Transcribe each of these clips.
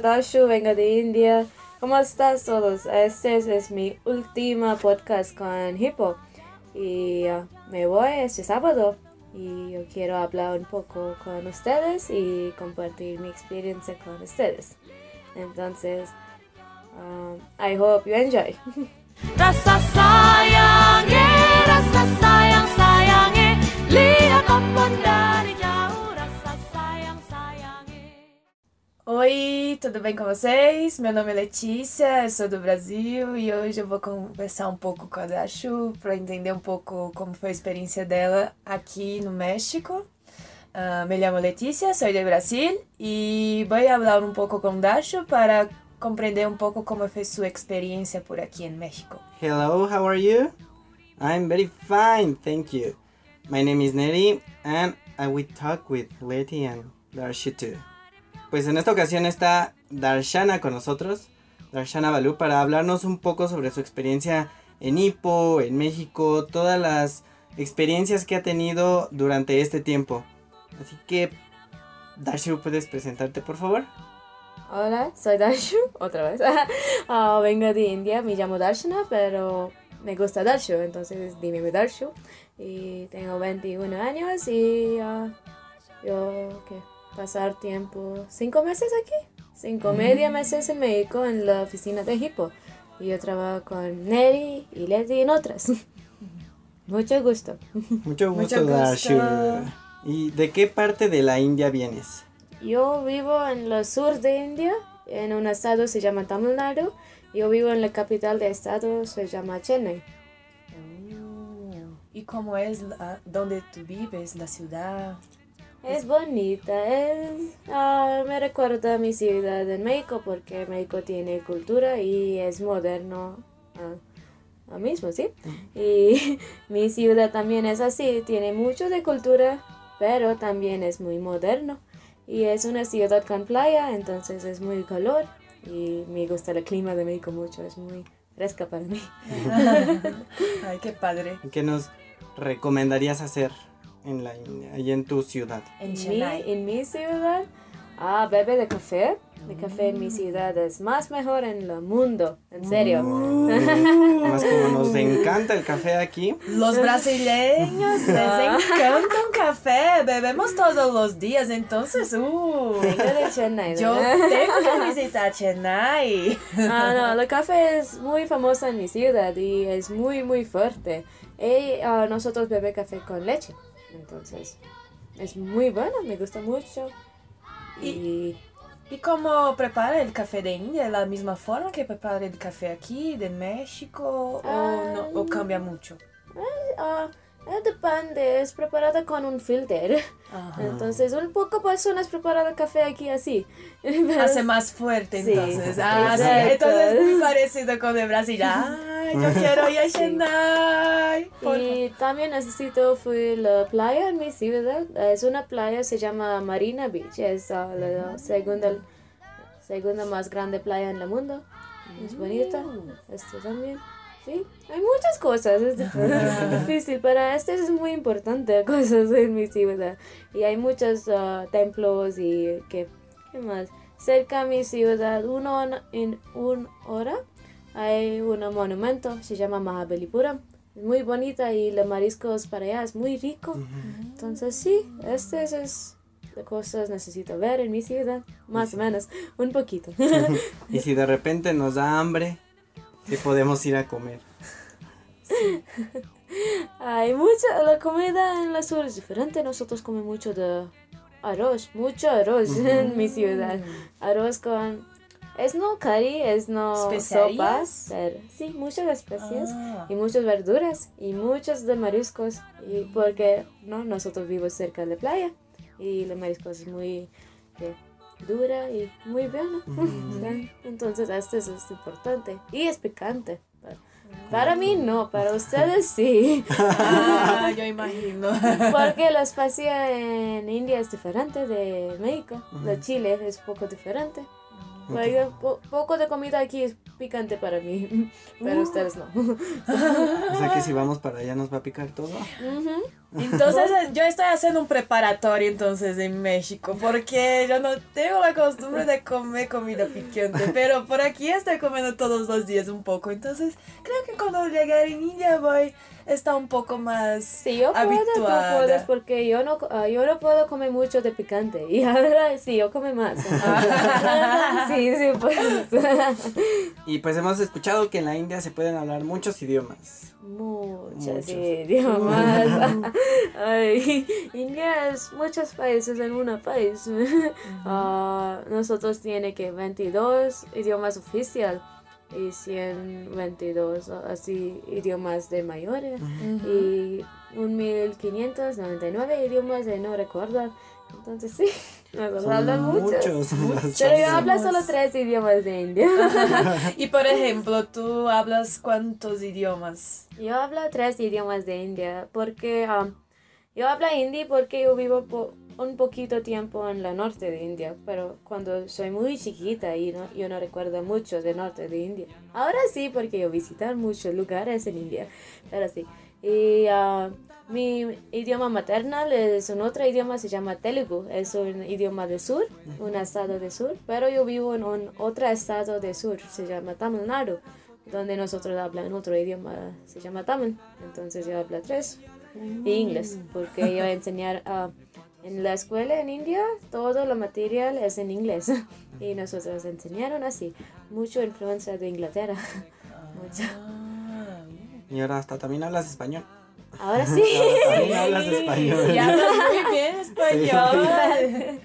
soy Dashu, vengo de India. ¿Cómo estás todos? Este es, mi última podcast con Hippo y uh, me voy este sábado y yo quiero hablar un poco con ustedes y compartir mi experiencia con ustedes. Entonces, um, I hope you enjoy. Oi, tudo bem com vocês? Meu nome é Letícia, eu sou do Brasil e hoje eu vou conversar um pouco com a Dashu para entender um pouco como foi a experiência dela aqui no México. Uh, me llamo Letícia, sou de Brasil e vou falar um pouco com Dashu para comprender un poco cómo fue su experiencia por aquí en México. Hello, how are you? I'm very fine, thank you. My name is Nelly and I will talk with Letty and Darshi too. Pues en esta ocasión está Darshana con nosotros, Darshana Balú, para hablarnos un poco sobre su experiencia en Ipo, en México, todas las experiencias que ha tenido durante este tiempo. Así que, Darshi, ¿puedes presentarte por favor? Hola, soy Darshu, otra vez. uh, vengo de India, me llamo Darshana, pero me gusta Darshu, entonces dime Darshu. Y tengo 21 años y uh, yo. Pasar tiempo, cinco meses aquí, cinco mm. media meses en México en la oficina de Hippo. Y yo trabajo con Neri y Letty en otras. Mucho gusto. Mucho gusto, Mucho Darshu. ¿Y de qué parte de la India vienes? Yo vivo en el sur de India, en un estado se llama Tamil Nadu. Yo vivo en la capital del estado, se llama Chennai. Oh. ¿Y cómo es donde tú vives, la ciudad? Es bonita, es, ah, me recuerda a mi ciudad en México porque México tiene cultura y es moderno. Uh, mismo, ¿sí? Y mi ciudad también es así, tiene mucho de cultura, pero también es muy moderno. Y es una ciudad con playa, entonces es muy calor y me gusta el clima de México mucho, es muy fresca para mí. Ay, qué padre. ¿Qué nos recomendarías hacer en la y en tu ciudad? En mi, en mi ciudad, ah, bebe de café. El café en mi mm. ciudad es más mejor en el mundo, en serio. más como nos encanta el café aquí. Los brasileños les ah. encanta un café, bebemos todos los días, entonces, uh. de Chennai. Yo tengo que visitar Chennai. Ah, no, el café es muy famoso en mi ciudad y es muy, muy fuerte. Y uh, nosotros bebemos café con leche, entonces es muy bueno, me gusta mucho. y ¿Y cómo prepara el café de India? ¿De la misma forma que prepara el café aquí, de México? ¿O, no, cambia mucho? Uh, depende, es preparada con un filter. Entonces, un poco personas preparan café aquí así. Hace más fuerte entonces. Ah, sí, entonces es muy parecido con el Brasil. Ay, yo quiero ir a Chennai. Y también necesito fui la playa en mi ciudad. Es una playa, se llama Marina Beach. Es uh, la segunda, segunda más grande playa en el mundo. Es bonita. Mm. Esto también. Sí, hay muchas cosas, es difícil, pero este es muy importante, cosas en mi ciudad. Y hay muchos uh, templos y ¿qué, ¿qué, más. Cerca de mi ciudad, uno en una hora, hay un monumento, se llama Mahabalipuram. Es muy bonita y los mariscos para allá es muy rico. Entonces sí, este es de cosas necesito ver en mi ciudad, más o menos, un poquito. y si de repente nos da hambre, que podemos ir a comer. Hay mucha, la comida en la sur es diferente. Nosotros comemos mucho de arroz, mucho arroz en mi ciudad. Arroz con, es no curry, es no sopas, pero sí, muchas especias ah. y muchas verduras y muchos de mariscos. Y porque no, nosotros vivimos cerca de la playa y los mariscos es muy dura y muy buena. Entonces, esto es importante y es picante. Para mí no, para ustedes sí. Ah, yo imagino. Porque la espacia en India es diferente de México. De Chile es un poco diferente. Po- poco de comida aquí es picante para mí, pero ustedes no. O sea que si vamos para allá nos va a picar todo. Entonces yo estoy haciendo un preparatorio entonces en México porque yo no tengo la costumbre de comer comida picante, pero por aquí estoy comiendo todos los días un poco, entonces creo que cuando llegue en India voy a estar un poco más Sí, yo puedo, tú habituada. puedes, porque yo no, ah, yo no puedo comer mucho de picante. Y ahora sí, yo come más. sí, sí, pues. Y pues hemos escuchado que en la India se pueden hablar muchos idiomas. Muchos Muchos. idiomas. Ay, India es muchos países en un país. Ah, nosotros tiene que 22 idiomas oficial y 122 así idiomas de mayores y 1599 idiomas de no recordar. Entonces sí, hablan muchos. muchos. Pero yo hablo solo tres idiomas de India. Y por ejemplo, ¿tú hablas cuántos idiomas? Yo hablo tres idiomas de India porque um, yo hablo hindi porque yo vivo po- un poquito tiempo en la norte de India, pero cuando soy muy chiquita y no, yo no recuerdo mucho del norte de India. Ahora sí, porque yo visité muchos lugares en India, pero sí. Y uh, mi idioma maternal es un otro idioma, se llama Telugu, es un idioma del sur, un estado del sur, pero yo vivo en un otro estado del sur, se llama Tamil Nadu donde nosotros hablan otro idioma, se llama Tamil. Entonces yo hablo tres. Y inglés, porque yo enseñar ah, en la escuela en India, todo lo material es en inglés. Y nosotros enseñaron así. Mucho influencia de Inglaterra. Mucho. Y ahora hasta también hablas español. Ahora sí. Ahora también hablas español. Y hablas muy bien español.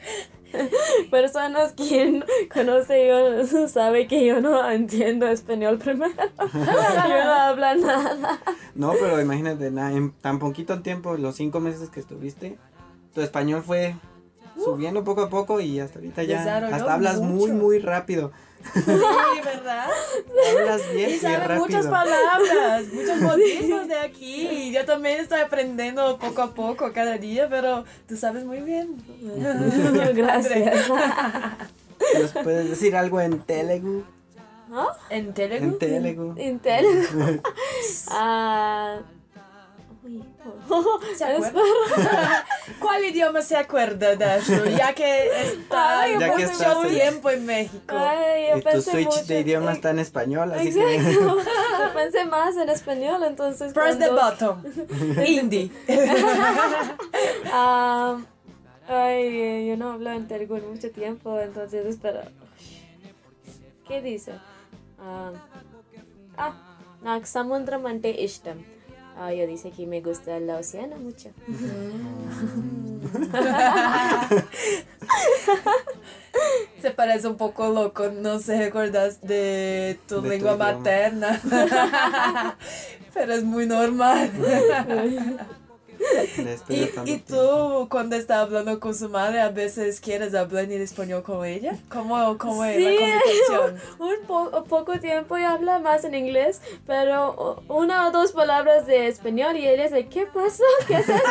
Personas quien conoce yo sabe que yo no entiendo español primero. yo no hablo nada. No, pero imagínate, na- en tan poquito tiempo, los cinco meses que estuviste, tu español fue subiendo poco a poco y hasta ahorita ya, hasta hablas muy, mucho. muy rápido. Sí, ¿verdad? Hablas bien Y y sabe rápido. muchas palabras, muchos modismos de aquí. Y yo también estoy aprendiendo poco a poco cada día, pero tú sabes muy bien. Gracias. ¿Nos puedes decir algo en Telugu? ¿No? ¿En Telugu? En Telugu. Intel. Ah. uy, ¿Se acuerda? ¿Cuál idioma se acuerda de eso? Ya que está Ay, Ya que mucho estás en- tiempo en México. Ay, yo Y tu pensé switch mucho de idioma en- está en español, así que... Exacto. Yo pensé más en español, entonces. Press the cuando- button. Indie. Ah, ay, eh, yo no hablo en Telugu en mucho tiempo, entonces espera. ¿Qué dice? Ah, ah, నాకు సముద్రం అంటే ఇష్టం Ah, yo dice que me gusta el océano mucho. Se parece un poco loco, no sé, recuerdas de tu De lengua materna. Pero es muy normal. ¿Y, y tiempo. tú, cuando estás hablando con su madre, a veces quieres hablar en español con ella? ¿Cómo, cómo es Sí. la comunicación? Un po- poco tiempo yo hablo más en inglés, pero una o dos palabras de español y él dice, ¿qué pasa? ¿Qué es eso?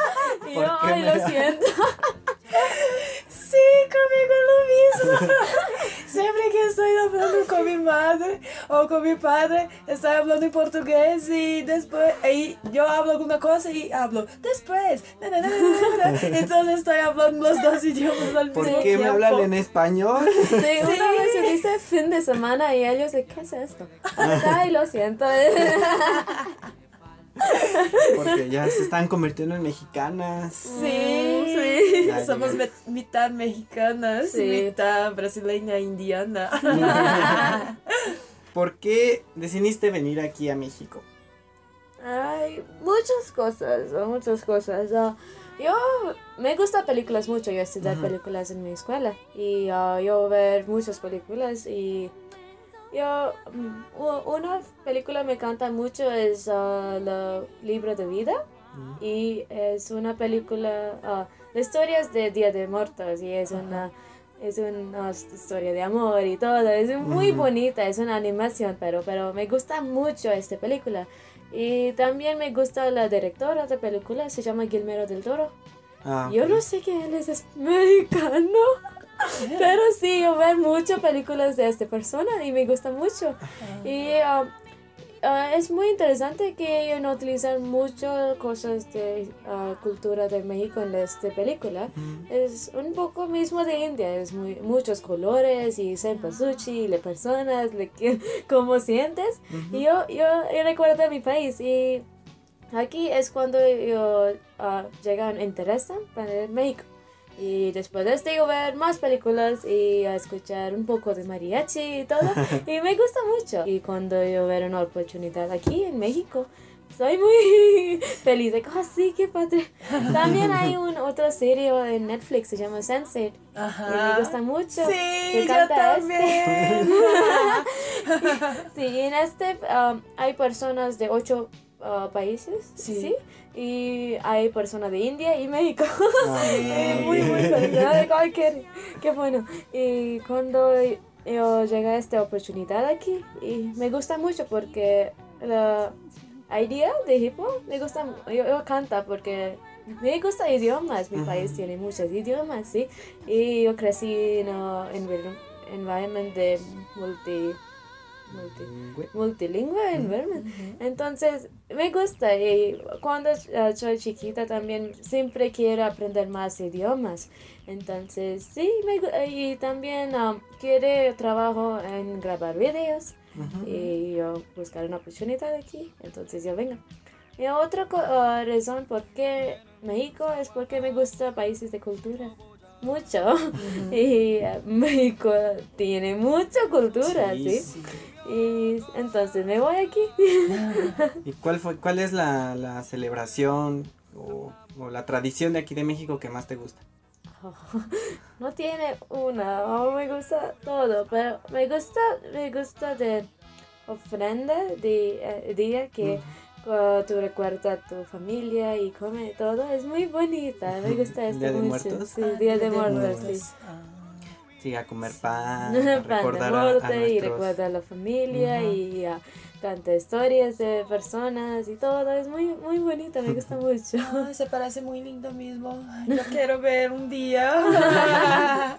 y ¿Por yo, ay, lo siento. Sí, conmigo es lo mismo. Siempre que estoy hablando con mi madre o con mi padre, estoy hablando en portugués y después y yo hablo alguna cosa y hablo después. Na, na, na. Entonces estoy hablando los dos idiomas al ¿Por mismo qué me hablan en español? Sí, una vez se dice fin de semana y ellos dicen, ¿qué es esto? Ay, lo siento. Porque ya se están convirtiendo en mexicanas. Sí, Sí. Ya Somos me- mitad mexicanas, Sí. mitad brasileña, indiana. ¿Por qué decidiste venir aquí a México? Ay, muchas cosas, muchas cosas. Ah, yo me gusta películas mucho, yo estudié películas en mi escuela y ah, yo ver muchas películas y yo mm, una película me encanta mucho es ah, la libro de vida. Y es una película ah, la historia es de Día de Muertos y es una es una historia de amor y todo. Es muy bonita es una animación pero pero me gusta mucho esta película. Y también me gusta la directora de película se llama Guillermo del Toro. Ah, yo no sé que él es, es mexicano Pero sí, yo veo muchas películas de esta persona y me gusta mucho. Y um, uh, es muy interesante que ellos no utilizan muchas cosas de uh, cultura de México en esta película. Es un poco mismo de India, es muy, muchos colores y cempasúchil, las personas, le, cómo sientes. Y yo, yo, yo recuerdo mi país y aquí es cuando yo uh, llegan interés para México. Y después de esto yo ver más películas y a escuchar un poco de mariachi y todo. y me gusta mucho. Y cuando yo veo una oportunidad aquí en México, soy muy feliz. De, oh, sí, qué padre. También hay un, otra serie en Netflix, se llama Sense8. Ajá. Y me gusta mucho. Sí, Me yo encanta también. Sí, y en este um, hay personas de ocho uh, países, Sí. sí. Y hay personas de India y México. Ay. muy, muy feliz. Ay, qué, bueno. Y cuando yo llegué a esta oportunidad aquí, y me gusta mucho porque la idea de hip hop me gusta, yo, yo canta porque me gusta idiomas, mi país tiene muchos idiomas, ¿sí? Y yo crecí en un environment de multi, multi, multilingüe environment. Entonces, me gusta y cuando uh, soy chiquita también siempre quiero aprender más idiomas. Entonces, sí, me, y también um, quiere trabajo en grabar videos y yo buscar una oportunidad aquí. Entonces, yo vengo. Y otra uh, razón por qué México es porque me gusta países de cultura. Mucho. Y México tiene mucha cultura, ¿sí? Sí, Y entonces me voy aquí. ¿Y cuál fue, cuál es la, la celebración o, o la tradición de aquí de México que más te gusta? No tiene una, oh, me gusta todo, pero me gusta, me gusta de ofrenda de eh, día que uh, tú recuerdas a tu familia y come todo, es muy bonita, me gusta esto ¿Día de mucho. Muertos? Sí, Día de Muertos, sí. Ah. Sí, a comer pan, a Pan de recordar a, a muerte y nuestros... recuerda a la familia y uh, canta historias de personas y todo, es muy, muy bonita, me gusta mucho. Ay, se parece muy lindo mismo. Ay, Lo quiero ver un día.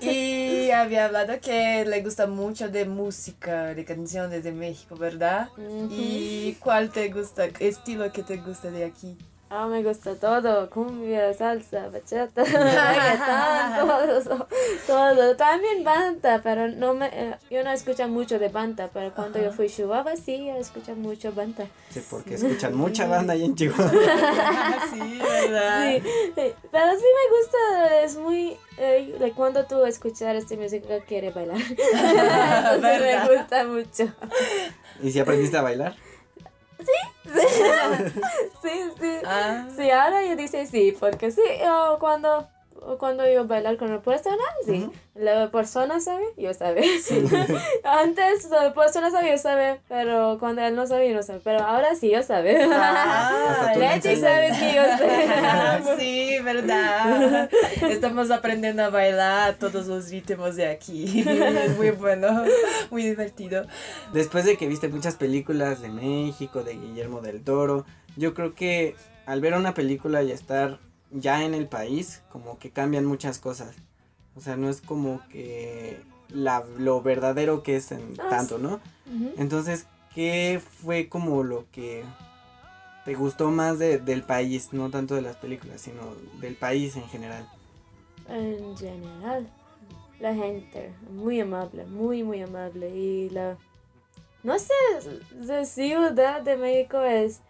y había hablado que le gusta mucho de música, de canciones de México, ¿verdad? ¿Y cuál te gusta, estilo que te gusta de aquí? Ah, me gusta todo, cumbia, salsa, bachata, reggaetón, todo, todo. También banda, pero no me, eh, yo no escucho mucho de banda, pero cuando yo fui a Chihuahua sí, yo escucho mucho banda. Sí, porque escuchan mucha banda ahí en Chihuahua. sí, ¿verdad? Sí, pero sí me gusta, es muy, eh, de cuando tú escuchas esta música quieres bailar. Me gusta mucho. ¿Y si aprendiste a bailar? Sí, sí. Ah. Sí, ahora yo dice sí, porque sí, yo cuando, cuando yo bailar con una persona, sí, la persona sabe, yo sabe. Antes la persona sabe, yo sabe, pero cuando él no sabe, yo no sabe, pero ahora sí, yo sabe. Ah, sabes que yo sé. sí, verdad. Estamos aprendiendo a bailar todos los ritmos de aquí. Es muy bueno, muy divertido. Después de que viste muchas películas de México, de Guillermo del Toro, yo creo que al ver una película y estar ya en el país, como que cambian muchas cosas. O sea, no es como que la, lo verdadero que es en Ah, tanto, ¿no? Entonces, ¿qué fue como lo que te gustó más de- del país? No tanto de las películas, sino del país en general. En general, la gente muy amable, muy, muy amable. Y la. No sé, la ciudad de México es.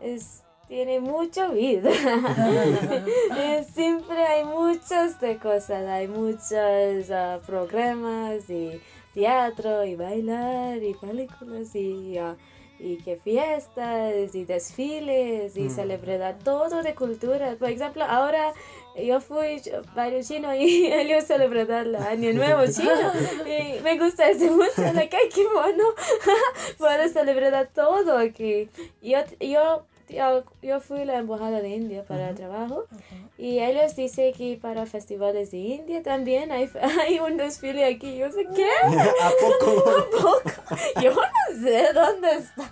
es tiene mucha vida. Eh, Siempre hay muchas de cosas, hay muchos ah, programas y teatro y bailar y películas y, ah, y que fiestas y desfiles y Mm. celebrar todo de cultura. Por ejemplo, ahora yo fui varios chinos y ellos celebran el año nuevo chino y me gusta eso mucho, ay, qué bueno, puedo celebrar todo aquí. Yo, yo, yo, yo fui a la embajada de India para el trabajo y ellos dicen que para festivales de India también hay, hay un desfile aquí. Yo sé, ¿qué? ¿A poco? poco. Yo no sé dónde estás.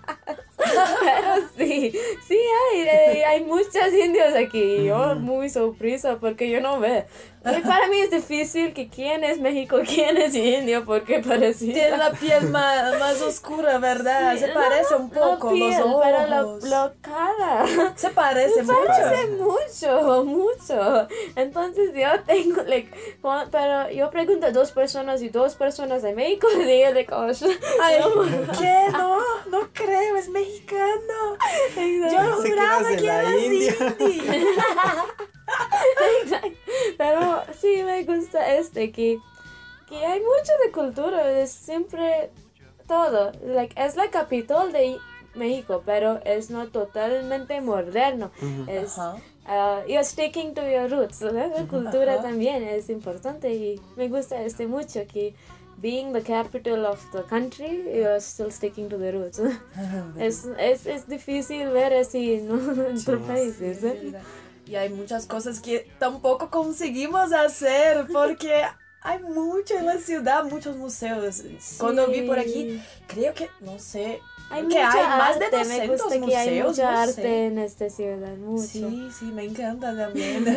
Pero sí, sí hay. hay muchos indios aquí. Yo muy sorpresa porque yo no veo. Y para mí es difícil que quién es México, quién es indio, porque parece. Tiene la piel más, más oscura, ¿verdad? Se parece un poco no piel, los ojos. Pero la, la cara. Se parece mucho. Parece mucho, mucho. Entonces yo tengo, like, pero yo pregunto a dos personas y dos personas de México y yo like, oh, Ay, no. ¿qué? No, no creo, es mexicano. Yo juraba que India. indie. Exacto. Pero sí me gusta este que, que hay mucho de cultura, es siempre todo. Like, es la capital de México, pero es no totalmente moderno. Es uh, you're sticking to your roots. La cultura también es importante y me gusta este mucho que being the capital of the country, you're still sticking to the roots. es, es, es difícil ver así ¿no? en otros países. ¿eh? Y hay muchas cosas que tampoco conseguimos hacer porque hay mucho en la ciudad, muchos museos. Cuando vi por aquí, creo que, no sé, Hay que hay más de arte, 200 me gusta que hay museos, mucha no arte sé. en esta ciudad, mucho. Sí, sí, me encanta también.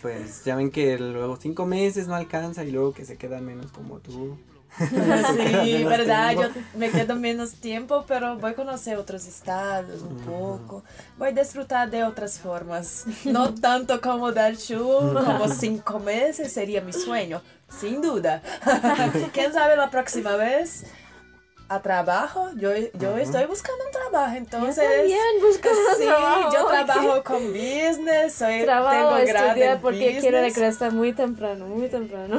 Pues ya ven que luego cinco meses no alcanza y luego que se queda menos como tú. Sí, verdad, tiempo. yo me quedo menos tiempo, pero voy a conocer otros estados un poco. Voy a disfrutar de otras formas. No tanto como dar show, como cinco meses sería mi sueño, sin duda. ¿Quién sabe la próxima vez? A trabajo, yo, yo estoy buscando un trabajo, Yo entonces... también busco Sí, trabajo, yo trabajo con business, soy, Trabajo, tengo grado porque quiero business. regresar muy temprano, muy temprano.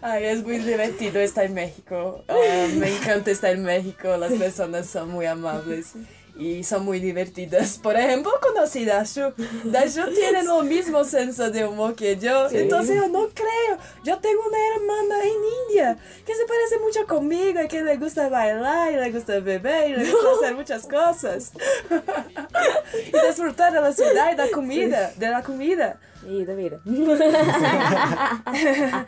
Ay, es muy divertido estar en México. Ah, me encanta estar en México. Las personas son muy amables y son muy divertidas. Por ejemplo, conocí Dashu. Dashu tiene el mismo senso de humor que yo. Sí. Entonces yo no creo. Yo tengo una hermana en India que se parece mucho conmigo, y que le gusta bailar, y le gusta beber, y le gusta hacer muchas cosas. y disfrutar de la ciudad y de la comida, de la comida. Y de vida.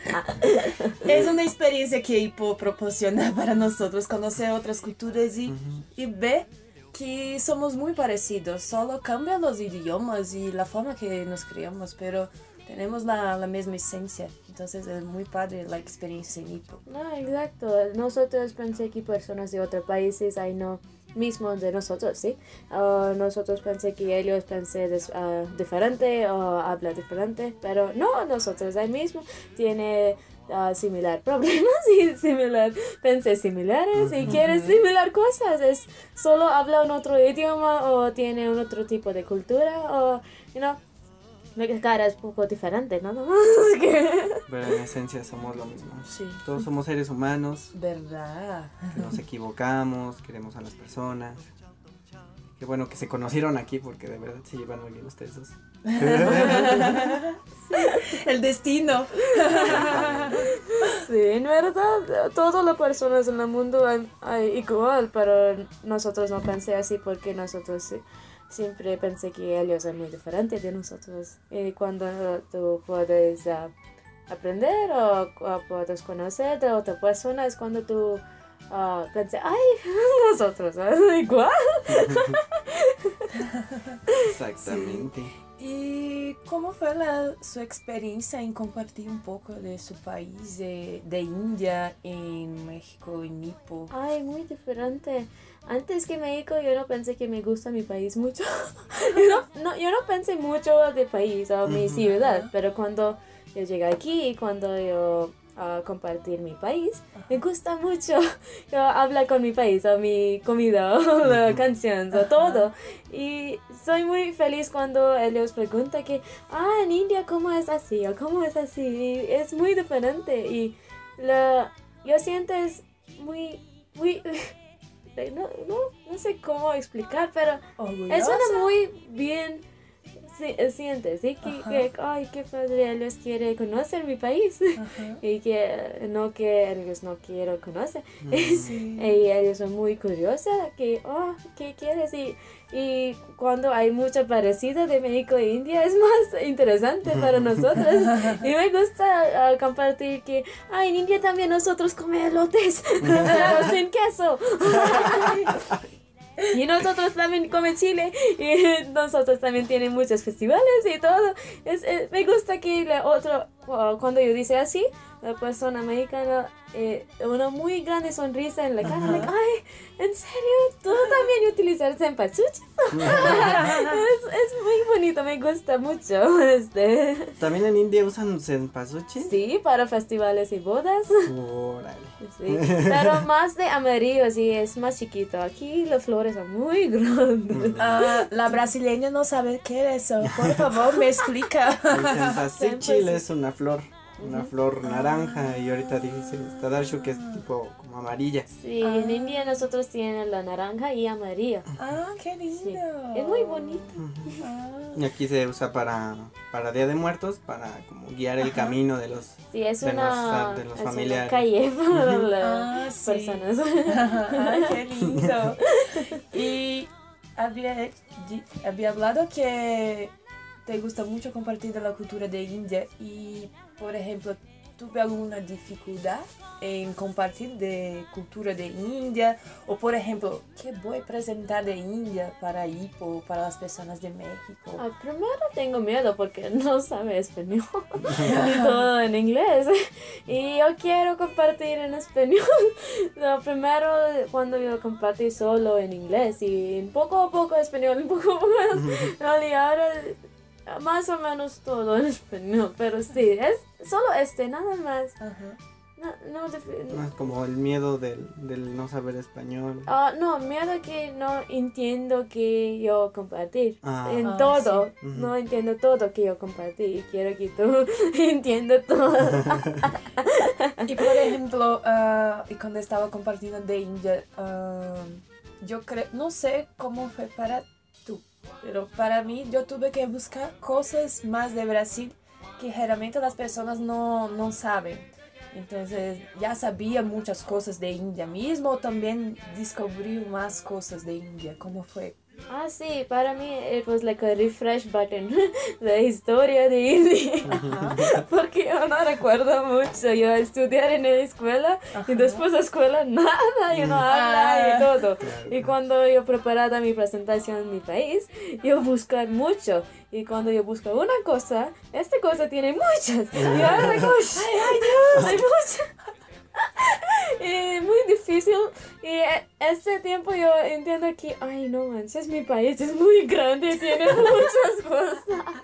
Es una experiencia que Ipo proporciona para nosotros conocer otras culturas y, y ver que somos muy parecidos. Solo cambian los idiomas y la forma que nos criamos, pero tenemos la, la misma esencia. Entonces es muy padre la experiencia en Ipo. No, exacto. Nosotros pensé que personas de otros países, hay no mismo de nosotros, ¿sí? Ah, nosotros pensé que ellos pensé ah, diferente o habla diferente, pero no, nosotros ahí mismo tiene ah, similar problemas y similar pensé similares y quiere similar cosas. Es solo habla un otro idioma o tiene un otro tipo de cultura o, you know, mi cara es un poco diferente, nada más. que- Pero en esencia somos lo mismo. Sí. Todos somos seres humanos, ¿Verdad? que nos equivocamos, queremos a las personas. Qué bueno que se conocieron aquí porque de verdad se llevan muy bien ustedes dos. El destino. Sí, en verdad, todas las personas en el mundo hay, hay igual, pero nosotros no pensé así porque nosotros sí- siempre pensé que ellos son muy diferentes de nosotros. Y cuando tú puedes ah, aprender o, o puedes conocer de otra persona es cuando tú ah, pensé, ay, nosotros son igual. Exactamente. ¿Y cómo fue la, su experiencia en compartir un poco de su país, de, de India, en México, en Nipo? Ay, muy diferente. Antes que México, yo no pensé que me gusta mi país mucho. yo, no, no- yo no pensé mucho de país o mi ciudad, pero cuando yo llegué aquí cuando yo ah, compartir mi país, me gusta mucho. Hablo con mi país, o mi comida, o las canciones, o todo. Y soy muy feliz cuando ellos preguntan que, ah, en India, ¿cómo es así? O ¿cómo es así? Y es muy diferente. Y la, yo siento es muy, muy, no, no, no sé cómo explicar, pero es una muy bien si- siente, ¿sí? Que, ay, qué padre, ellos quieren conocer mi país. Ajá. y que no que ellos no quiero conocer. Sí. Y ellos son muy curiosos, que, oh, ¿qué quieres? Y, y cuando hay mucho parecido de México e India, es más interesante para nosotros. Y me gusta ah, compartir que, ah, en India también nosotros comemos elotes, pero sin queso. Y nosotros también come chile y nosotros también tienen muchos festivales y todo. Es, es- me gusta que la otro, cu- cuando yo dice así, la persona mexicana, eh, una muy grande sonrisa en la cara, like, ay, ¿en serio? ¿Tú también utilizas cempasúchil? es, es muy bonito, me gusta mucho. Este. ¿También en India usan cempasúchil? Sí, para festivales y bodas. Órale. Sí, pero más de amarillo, sí, es más chiquito. Aquí las flores son muy grandes. Ah, la brasileña no sabe qué es eso. Por favor, me explica. El Cempasúchil. es una flor, una flor naranja y ahorita dice Tadarshu que es tipo como amarilla. Sí, en India nosotros tienen la naranja y amarillo. Ah, qué lindo. Sí, es muy bonito. Ah. Y aquí se usa para, para Día de Muertos, para como guiar el camino de los... Sí, es De una, los- de los es una familiares. calle para Ah, las sí. personas. Ah, qué lindo. Y había, hablado que te gusta mucho compartir de la cultura de India y, por ejemplo, ¿tuve alguna dificultad en compartir de cultura de India? O, por ejemplo, ¿qué voy a presentar de India para Ipo, para las personas de México? Ah, primero tengo miedo porque no sabe español ni todo en inglés y yo quiero compartir en español. Lo primero cuando yo compartí solo en inglés y poco a poco español, poco a poco y ahora más o menos todo en español, pero sí, es solo este, nada más. Ajá. No, no, es como el miedo del, del no saber español. Ah, no, miedo que no entiendo que yo compartir. Ah. en Ah, todo. sí. Ujú. No entiendo todo que yo compartí. Y quiero que tú entiendas todo. Y por ejemplo, y cuando estaba compartiendo de India, yo creo, no sé cómo fue para pero para mí yo tuve que buscar cosas más de Brasil que generalmente las personas no, no saben. Entonces ya sabía muchas cosas de India mismo, también descubrí más cosas de India. ¿Cómo fue? Ah, sí, para mí it was like a refresh button. La historia de India. Porque yo no recuerdo mucho. Yo estudié en la escuela y después de la escuela nada, yo no habla Ah. y todo. Claro. Y cuando yo preparaba mi presentación en mi país, yo buscar mucho. Y cuando yo busco una cosa, esta cosa tiene muchas. Y ahora digo, ay, ay, Dios, hay muchas. Y muy difícil. Y e- este tiempo yo entiendo que, ay, no manches, mi país es muy grande y tiene muchas cosas.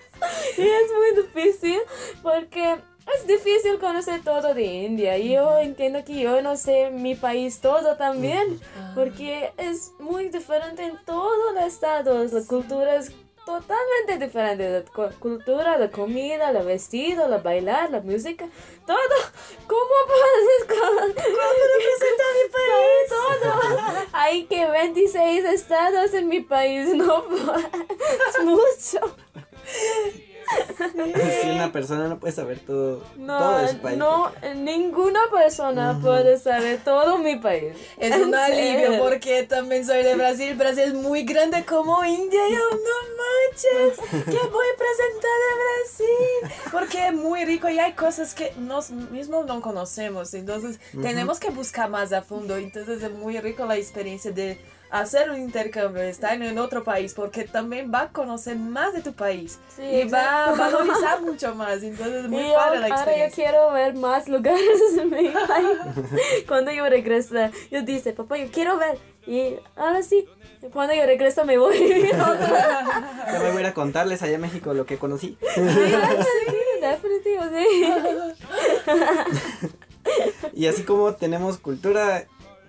Y es muy difícil porque es difícil conocer todo de India. Y yo entiendo que yo no sé mi país todo también. Porque es muy diferente en todos los estados. La cultura es totalmente diferente. La cu- cultura, la comida, el vestido, la bailar, la música, todo. ¿Cómo puedes ¿Cómo representar mi país? Todo. Hay que 26 estados en mi país. No. Es mucho. si una persona no puede saber todo, No, todo de su país. no, ninguna persona puede saber todo mi país. Es un alivio porque también soy de Brasil. Brasil es muy grande como India. Yo no manches. ¿Qué voy a presentar de Brasil? Porque es muy rico y hay cosas que nos mismos no conocemos. Entonces tenemos que buscar más a fondo. Entonces es muy rico la experiencia de hacer un intercambio, estar en otro país, porque también va a conocer más de tu país. Sí, y va a valorizar mucho más. Entonces es muy Y yo- padre la ahora yo experiencia. quiero ver más lugares en mi país. Cuando yo regreso, yo dice, papá, yo quiero ver. Y ahora sí, cuando yo regreso me voy. Ya me voy a ir a contarles allá en México lo que conocí. sí, definitivo, sí. Y así como tenemos cultura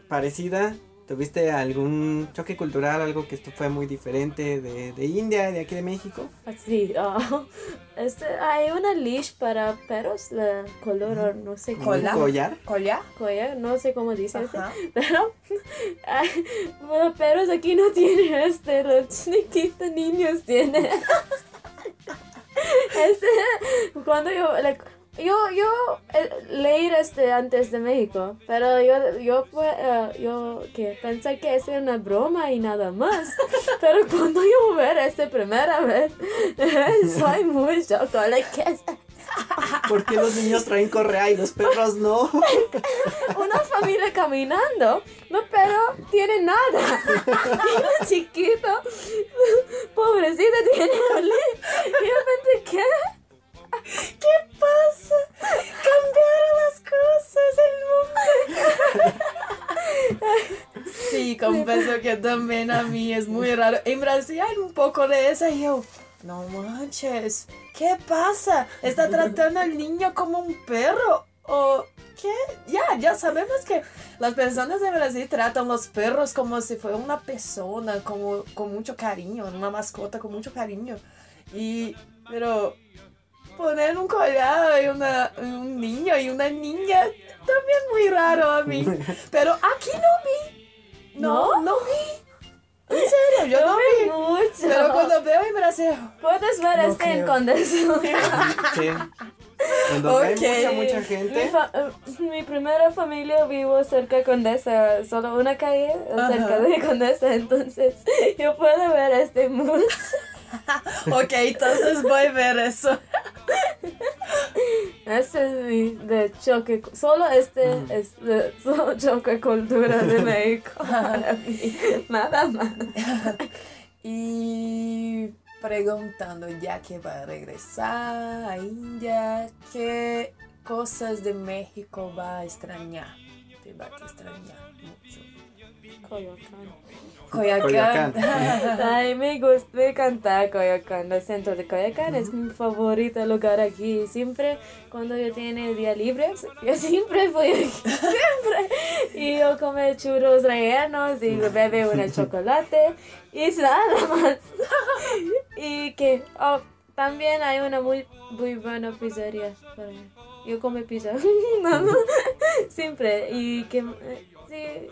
parecida, ¿tuviste algún choque cultural, algo que esto fue muy diferente de, de India, de aquí de México? Ah, este, hay una leash para perros, la color, no sé cómo. Cola. ¿Un collar? ¿Collar? Collar, no sé cómo dice este. Pero los perros aquí no tienen este, los chiquitos niños tienen. Este, cuando yo, like, yo, yo eh, leí este antes de México, pero yo, yo, eh, yo que pensé que es una broma y nada más. Pero cuando yo ver este primera vez, soy muy shocked, like, ¿qué es? ¿Por qué los niños traen correa y los perros no? Una familia caminando, no, pero tiene nada. El chiquito, pobrecito, tiene li- Y yo pensé, ¿qué? ¿Qué pasa? Cambiaron las cosas, el mundo. Sí, confieso que también a mí es muy raro. En Brasil hay un poco de esa y yo, no manches, ¿qué pasa? ¿Está tratando al niño como un perro? ¿O qué? Ya, ya sabemos que las personas de Brasil tratan los perros como si fuera una persona, como con mucho cariño, una mascota con mucho cariño. Y, pero poner un collar y una, un niño y una niña también muy raro a mí. Pero aquí no vi. No, no, vi. En serio, yo no vi vi. mucho. Pero cuando veo en Brasil, Puedes ver No este en creo. Condesa. Sí. Cuando Ok. hay mucha, mucha Mi, gente. fa- eh, mi primera familia vivo cerca de Condesa, solo una calle cerca Ajá. de Condesa, entonces yo puedo ver este mucho. ok, entonces voy a ver eso. Este es mi de choque, solo este Mm. es de solo choque cultura de México para mí, nada más. Y preguntando, ya que va a regresar a India, ¿qué cosas de México va a extrañar? Te va a extrañar mucho. Coyoacán. Coyacán. Ay, me gusta, me encanta Coyoacán, el centro de Coyoacán es mi favorito lugar aquí. Siempre cuando yo tiene día libre, yo siempre voy aquí, siempre. Y yo come churros rellenos y bebe un chocolate y nada más. Y que oh, también hay una muy, muy buena pizzería. por ahí. Yo come pizza, siempre. Y que, eh, sí,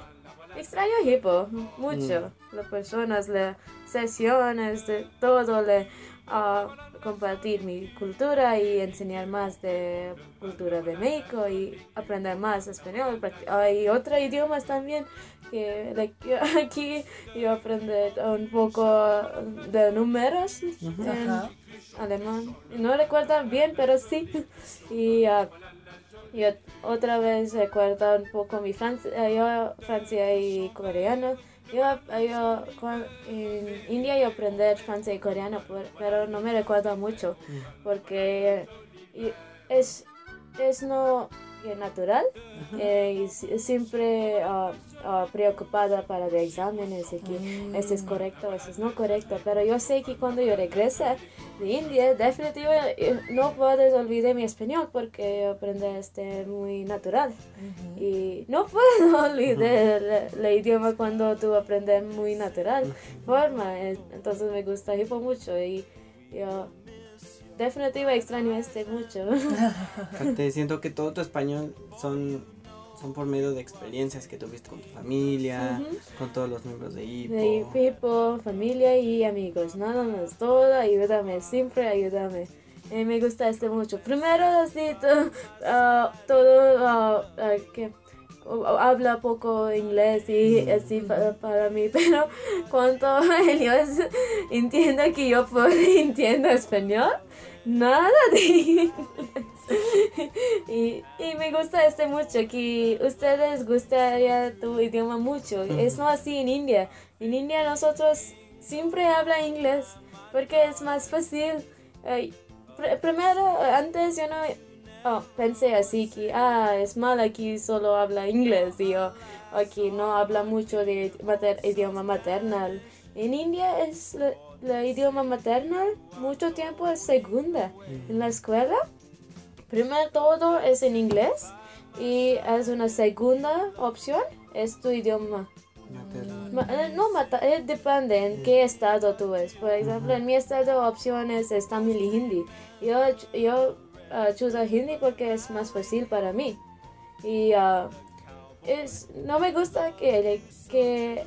extraño Hippo mucho. Las personas, las sesiones, de todo, le, ah, compartir mi cultura y enseñar más de cultura de México y aprender más español. Hay otros idiomas también que like, aquí yo aprender un poco de números en alemán. No recuerdo bien, pero sí. Y ah, yo otra vez recuerdo un poco mi Francia, yo Francia y coreano. Yo, yo cuan- en India yo aprendí francés y coreano, pero no me recuerdo mucho porque y- es, es no que natural eh, y si- siempre ah, ah, preocupada para los exámenes y que este es correcto, este es no correcto, pero yo sé que cuando yo regrese de India, definitivamente no puedes olvidar mi español porque aprendí este muy natural. Y no puedo olvidar el, el idioma cuando tú aprendes muy natural forma. eh, Entonces me gusta hipo mucho y yo definitivamente extraño este mucho. Te siento que todo tu español son, son por medio de experiencias que tuviste con tu familia, con todos los miembros de IPO. De hipo, familia y amigos, nada más, todo, ayúdame, siempre ayúdame. Y me gusta este mucho. Primero, así, to- ah, todo, ah, ah, que habla poco inglés y así pa- para, mí, pero cuando ellos entienden que yo puedo entiendo español, nada de inglés. y, y me gusta este mucho, que ustedes gustaría tu idioma mucho. Es no así en India. En India nosotros siempre habla inglés porque es más fácil. Eh, pr- primero, antes yo no oh, pensé así que, ah, es mal aquí solo habla inglés y yo aquí no habla mucho de mater- idioma maternal. En India es la- la idioma maternal, mucho tiempo es segunda. En la escuela, primero todo es en inglés y es una segunda opción, es tu idioma. Ma- eh, no mata, eh, depende en qué estado tú es. Por ejemplo, en mi estado opciones es Tamil y Hindi. Yo, yo ah, choose Hindi porque es más fácil para mí. Y ah, es, no me gusta que, que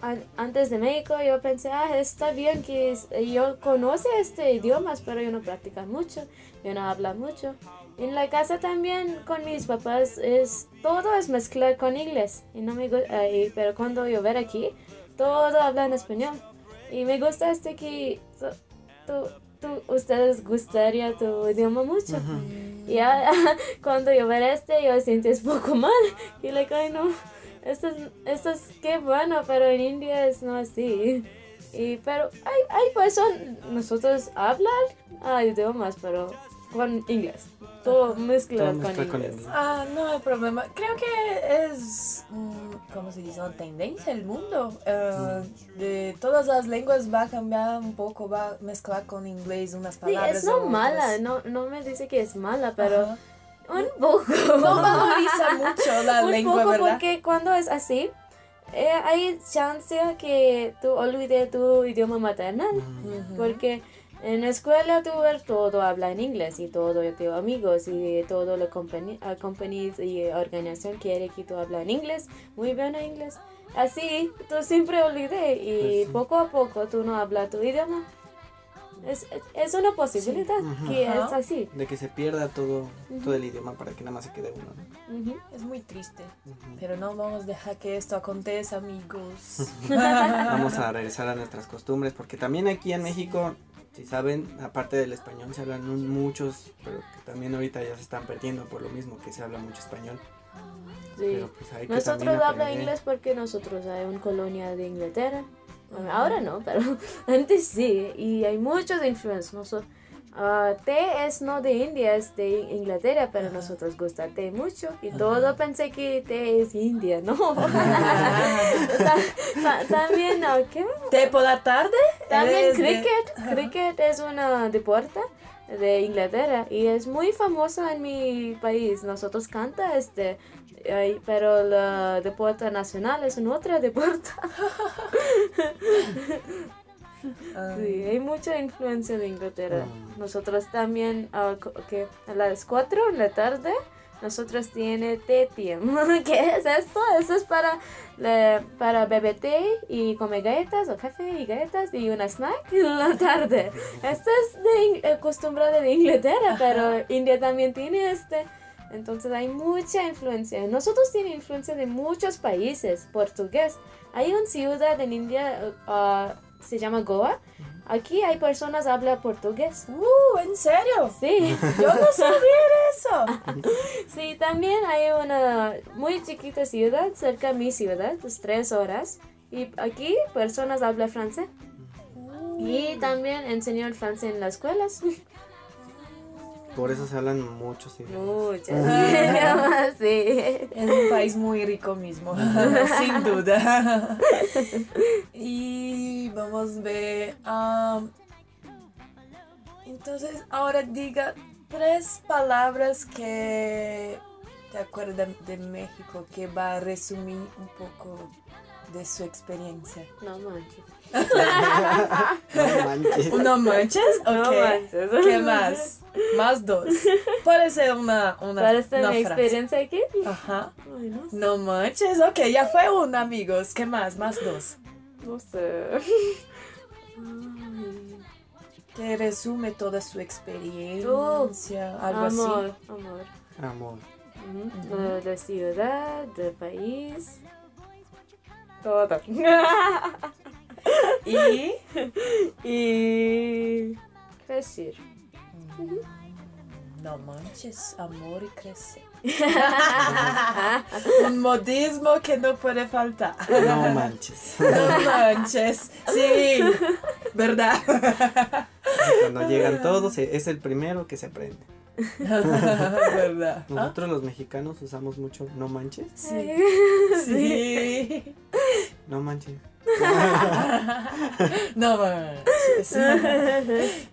an- antes de México yo pensé, ah, está bien que es- yo conoce este idiomas, pero yo no practica mucho, yo no habla mucho. En la casa también con mis papás es todo es mezclar con inglés y no me y- pero cuando yo ver aquí todo habla en español y me gusta este que so- tú, ustedes gustaría tu idioma mucho Y ya, cuando yo ver este, yo siento un poco mal. Y le like, ay no, esto es, esto es qué bueno, pero en India es no así. Y, pero hay, hay personas, nosotros hablan ah, idiomas, pero con inglés. Todo mezcla Todo con mezcla con inglés. inglés. Ah, no hay problema. Creo que es, mm, ¿cómo se dice? Una tendencia el mundo. Eh, de todas las lenguas va a cambiar un poco, va a mezclar con inglés unas Sí, palabras. es no mala, no, no me dice que es mala, pero Ajá. un poco. No valoriza mucho la un lengua, poco ¿verdad? porque cuando es así, eh, hay chance que tú olvides tu idioma maternal. Porque en la escuela tú ves todo habla en inglés y todo tus amigos y todo la company, uh, companies y organización quiere que tú hablas en inglés, muy bien en inglés. Así tú siempre olvides y Pues sí. poco a poco tú no hablas tu idioma. Es, es una posibilidad Ujú. que Ajá. es así. De que se pierda todo, todo el idioma para que nada más se quede uno. ¿no? Ujú. Es muy triste. Ujú. Pero no vamos a dejar que esto acontezca, amigos. Vamos a regresar a nuestras costumbres porque también aquí en México, si saben, aparte del español se hablan muchos, pero que también ahorita ya se están perdiendo por lo mismo que se habla mucho español. Sí. Pero pues hay que Nosotros aprender. inglés porque nosotros hay una colonia de Inglaterra. Bueno, Ahora no, pero antes sí. Y hay muchos influencias. Noso- ah, té es no de India, es de Inglaterra, pero nosotros gusta té mucho. Y todo pensé que té es India, ¿no? Ta- ta- también. ¿qué? ¿Té por la tarde? También Eres de- cricket. Cricket es una deporte de Inglaterra y es muy famosa en mi país. Nosotros canta este, pero el deporte nacional es un otro deporte. Ah, Sí, hay mucha influencia de Inglaterra. Mm. Nosotros también, ah, que a las 4 de la tarde, nosotros tiene té time. ¿Qué es esto? Eso es para, para beber té y comer galletas o café y galletas y una snack en la tarde. Esto es de in- eh, costumbre de Inglaterra, pero India también tiene este. Entonces hay mucha influencia. Nosotros tiene influencia de muchos países portugués. Hay una ciudad en India, ah, se llama Goa. Aquí hay personas que hablan portugués. Uh, ¿en serio? Sí, Yo no sabía eso. sí, también hay una muy chiquita ciudad cerca de mi ciudad, es tres horas. Y aquí personas hablan francés. Y también enseñan francés en las escuelas. Por eso se hablan muchos idiomas. Idiomas, sí. Es un país muy rico mismo, sin duda. Y vamos a ver. am, entonces, ahora diga tres palabras que te acuerdas de México que va a resumir un poco de su experiencia. No manches. No manches. ¿Uno manches? No manches. ¿Qué más? Más dos. Puede ser una, una, ¿Cuál es una mi frase. experiencia aquí? Ajá. Ay, no sé. No manches, ok, ya fue una, amigos. ¿Qué más? Más dos. No sé. Que resume toda su experiencia, algo así. amor, amor. Amor. Ujú. La, la ciudad, el país. Todo. Y y crecer. no manches, amor y crecer. Un modismo que no puede faltar. No manches. No manches. Sí, ¿verdad? Cuando llegan todos, e- es el primero que se aprende. ¿Verdad? ¿Ah? Nosotros los mexicanos usamos mucho no manches. Sí. Sí. Sí. No manches. No.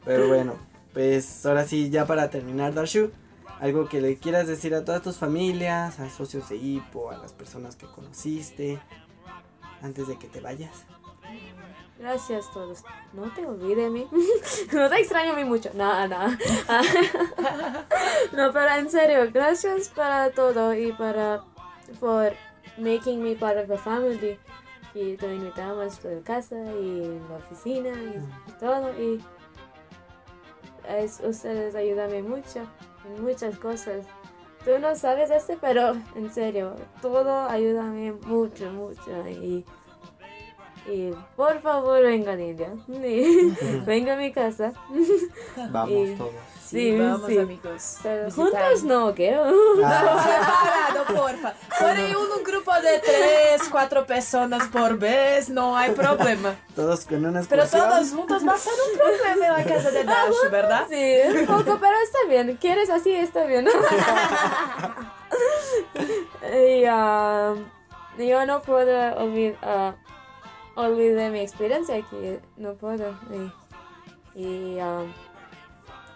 Pero bueno, pues ahora sí, ya para terminar, Darshu, algo que le quieras decir a todas tus familias, a socios de Hipo, a las personas que conociste, antes de que te vayas. Gracias a todos. No te olvides de mí. no te extraño a mí mucho. No, no. no, pero en serio, gracias para todo y para por making me part of the family. Y te invitamos a la casa y la oficina y todo. Y es, ustedes ayudan mucho en muchas cosas. Tú no sabes este, pero en serio, todo ayuda mucho, mucho. Y Y por favor vengan India. Venga a mi casa. Vamos Y- todos. Sí, vamos sí. amigos. Pero juntos no quiero. Ah, Separado, porfa. Porém, un grupo de tres, cuatro personas por vez, no hay problema. todos con una Pero todos juntos va a ser un problema en la casa de Dash, ¿verdad? Sí, un poco, pero está bien. ¿Quieres así? Está bien. y um, yo no puedo olvidar, olvidar mi experiencia aquí. No puedo. Y, y, um,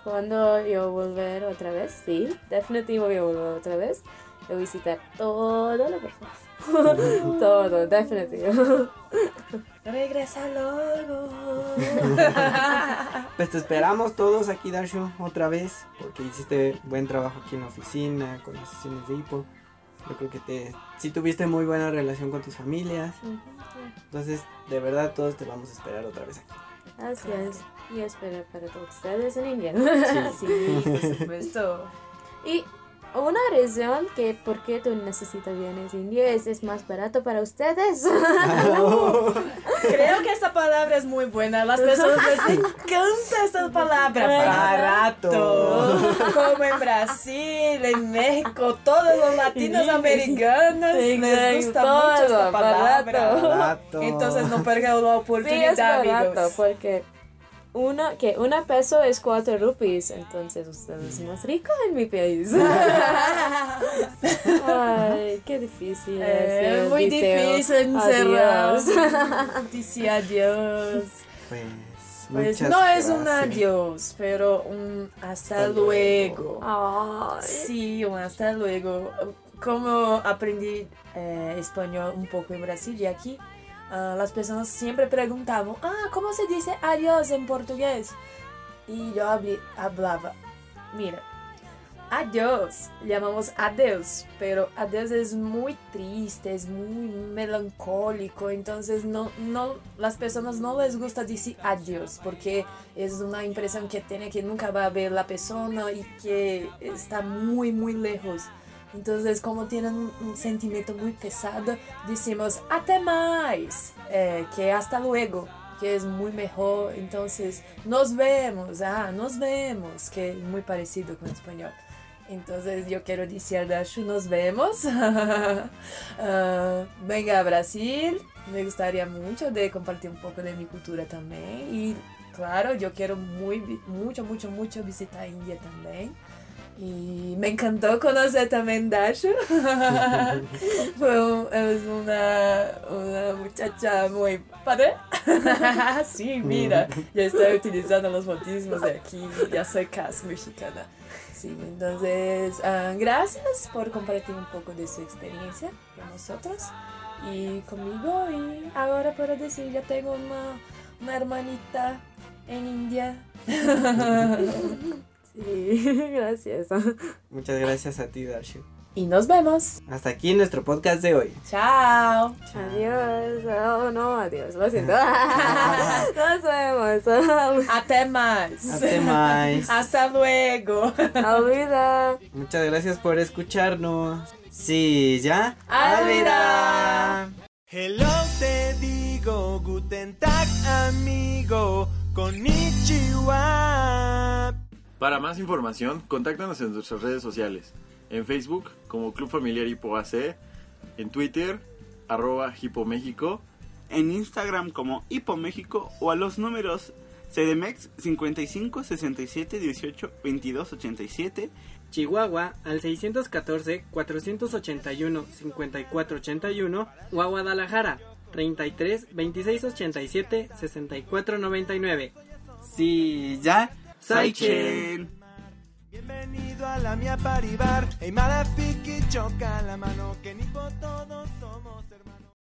cuando yo volver otra vez, sí, definitivo yo volver otra vez, yo visitar toda la persona. Todo, definitivo. Regresa luego. Pues te esperamos todos aquí, Darshu, otra vez, porque hiciste buen trabajo aquí en la oficina, con las sesiones de hipo. Yo creo que te, sí tuviste muy buena relación con tus familias. Entonces, de verdad, todos te vamos a esperar otra vez aquí. Así es. Y espero para todos ustedes en India. Sí, por supuesto. Y una razón que por qué tú necesitas bienes indios es, es más barato para ustedes. Creo que esta palabra es muy buena. Las personas les encanta esta palabra. Barato. Como en Brasil, en México, todos los latinos americanos les gusta Todo, mucho esta palabra. barato. Barato. Entonces no pierdan la sí, es oportunidad, barato amigos. porque una, que una peso es cuatro rupees, entonces ustedes son más ricos en mi país. Ay, qué difícil es. Eh, el muy difícil encerrar. Adiós. Dice adiós. Pues, Pues no es un gracias. adiós, pero un hasta, Hasta luego. Ay. Sí, un hasta luego. Como aprendí eh, español un poco en Brasil y aquí, ah, las personas siempre preguntaban, ah, ¿cómo se dice adiós en portugués? Y yo hablaba, mira, adiós, llamamos adeus, pero adeus es muy triste, es muy melancólico, entonces no, no, las personas no les gusta decir adiós, porque es una impresión que tiene que nunca va a ver la persona y que está muy, muy lejos. Entonces, como tienen un, sentimiento muy pesado, decimos até mais, eh, que hasta luego, que es muy mejor. Entonces, nos vemos, ah, nos vemos, que es muy parecido con español. Entonces, yo quiero decir, Dashu, nos vemos. Ah, venga a Brasil, me gustaría mucho de compartir un poco de mi cultura también. Y claro, yo quiero muy, mucho, mucho, mucho visitar India también. Y me encantó conocer también Dashu. Fue un- es una, una muchacha muy padre. sí, mira, ya estoy utilizando los modismos de aquí, ya soy casi mexicana. Sí, entonces, ah, gracias por compartir un poco de su experiencia con nosotros y conmigo. Y ahora puedo decir, ya tengo una, una hermanita en India. Sí, gracias. Muchas gracias a ti, Darshu. Y nos vemos. Hasta aquí nuestro podcast de hoy. Chao. Adiós. Oh, no, adiós. Lo siento. Nos vemos. Até más. Hasta más. Hasta luego. Olvida. Muchas gracias por escucharnos. Sí, ya. Alvida. Hello te digo, Guten Tag amigo, konnichiwa. Para más información, contáctanos en nuestras redes sociales. En Facebook como Club Familiar Hipo AC, en Twitter, arroba Hipo México, en Instagram como Hipo México o a los números CDMX 55 67 18 22 87 Chihuahua al 614-481-5481 o a Guadalajara 33 26 87 64 99. Sí, ya. Saichen. Bienvenido a la mia paribar, hey malafiki choca la mano que ni por todos.